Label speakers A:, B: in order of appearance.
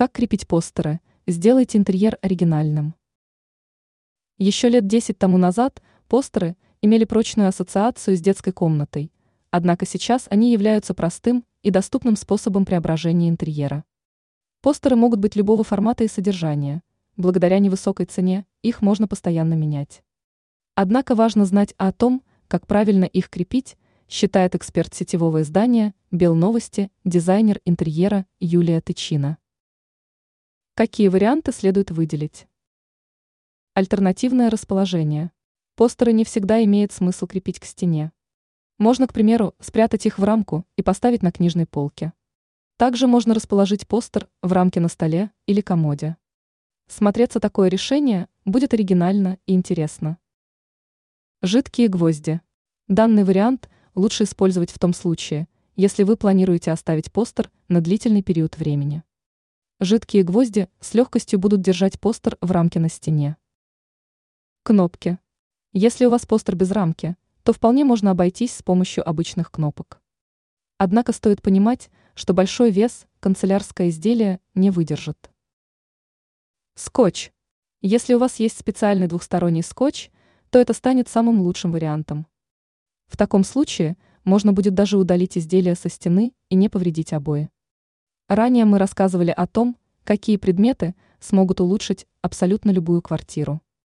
A: Как крепить постеры? Сделайте интерьер оригинальным. Еще лет 10 тому назад постеры имели прочную ассоциацию с детской комнатой, однако сейчас они являются простым и доступным способом преображения интерьера. Постеры могут быть любого формата и содержания. Благодаря невысокой цене их можно постоянно менять. Однако важно знать о том, как правильно их крепить, считает эксперт сетевого издания «Белновости», дизайнер интерьера Юлия Тычина. Какие варианты следует выделить? Альтернативное расположение. Постеры не всегда имеет смысл крепить к стене. Можно, к примеру, спрятать их в рамку и поставить на книжной полке. Также можно расположить постер в рамке на столе или комоде. Смотреться такое решение будет оригинально и интересно. Жидкие гвозди. Данный вариант лучше использовать в том случае, если вы планируете оставить постер на длительный период времени. Жидкие гвозди с легкостью будут держать постер в рамке на стене. Кнопки. Если у вас постер без рамки, то вполне можно обойтись с помощью обычных кнопок. Однако стоит понимать, что большой вес канцелярское изделие не выдержит. Скотч. Если у вас есть специальный двухсторонний скотч, то это станет самым лучшим вариантом. В таком случае можно будет даже удалить изделие со стены и не повредить обои. Ранее мы рассказывали о том, какие предметы смогут улучшить абсолютно любую квартиру.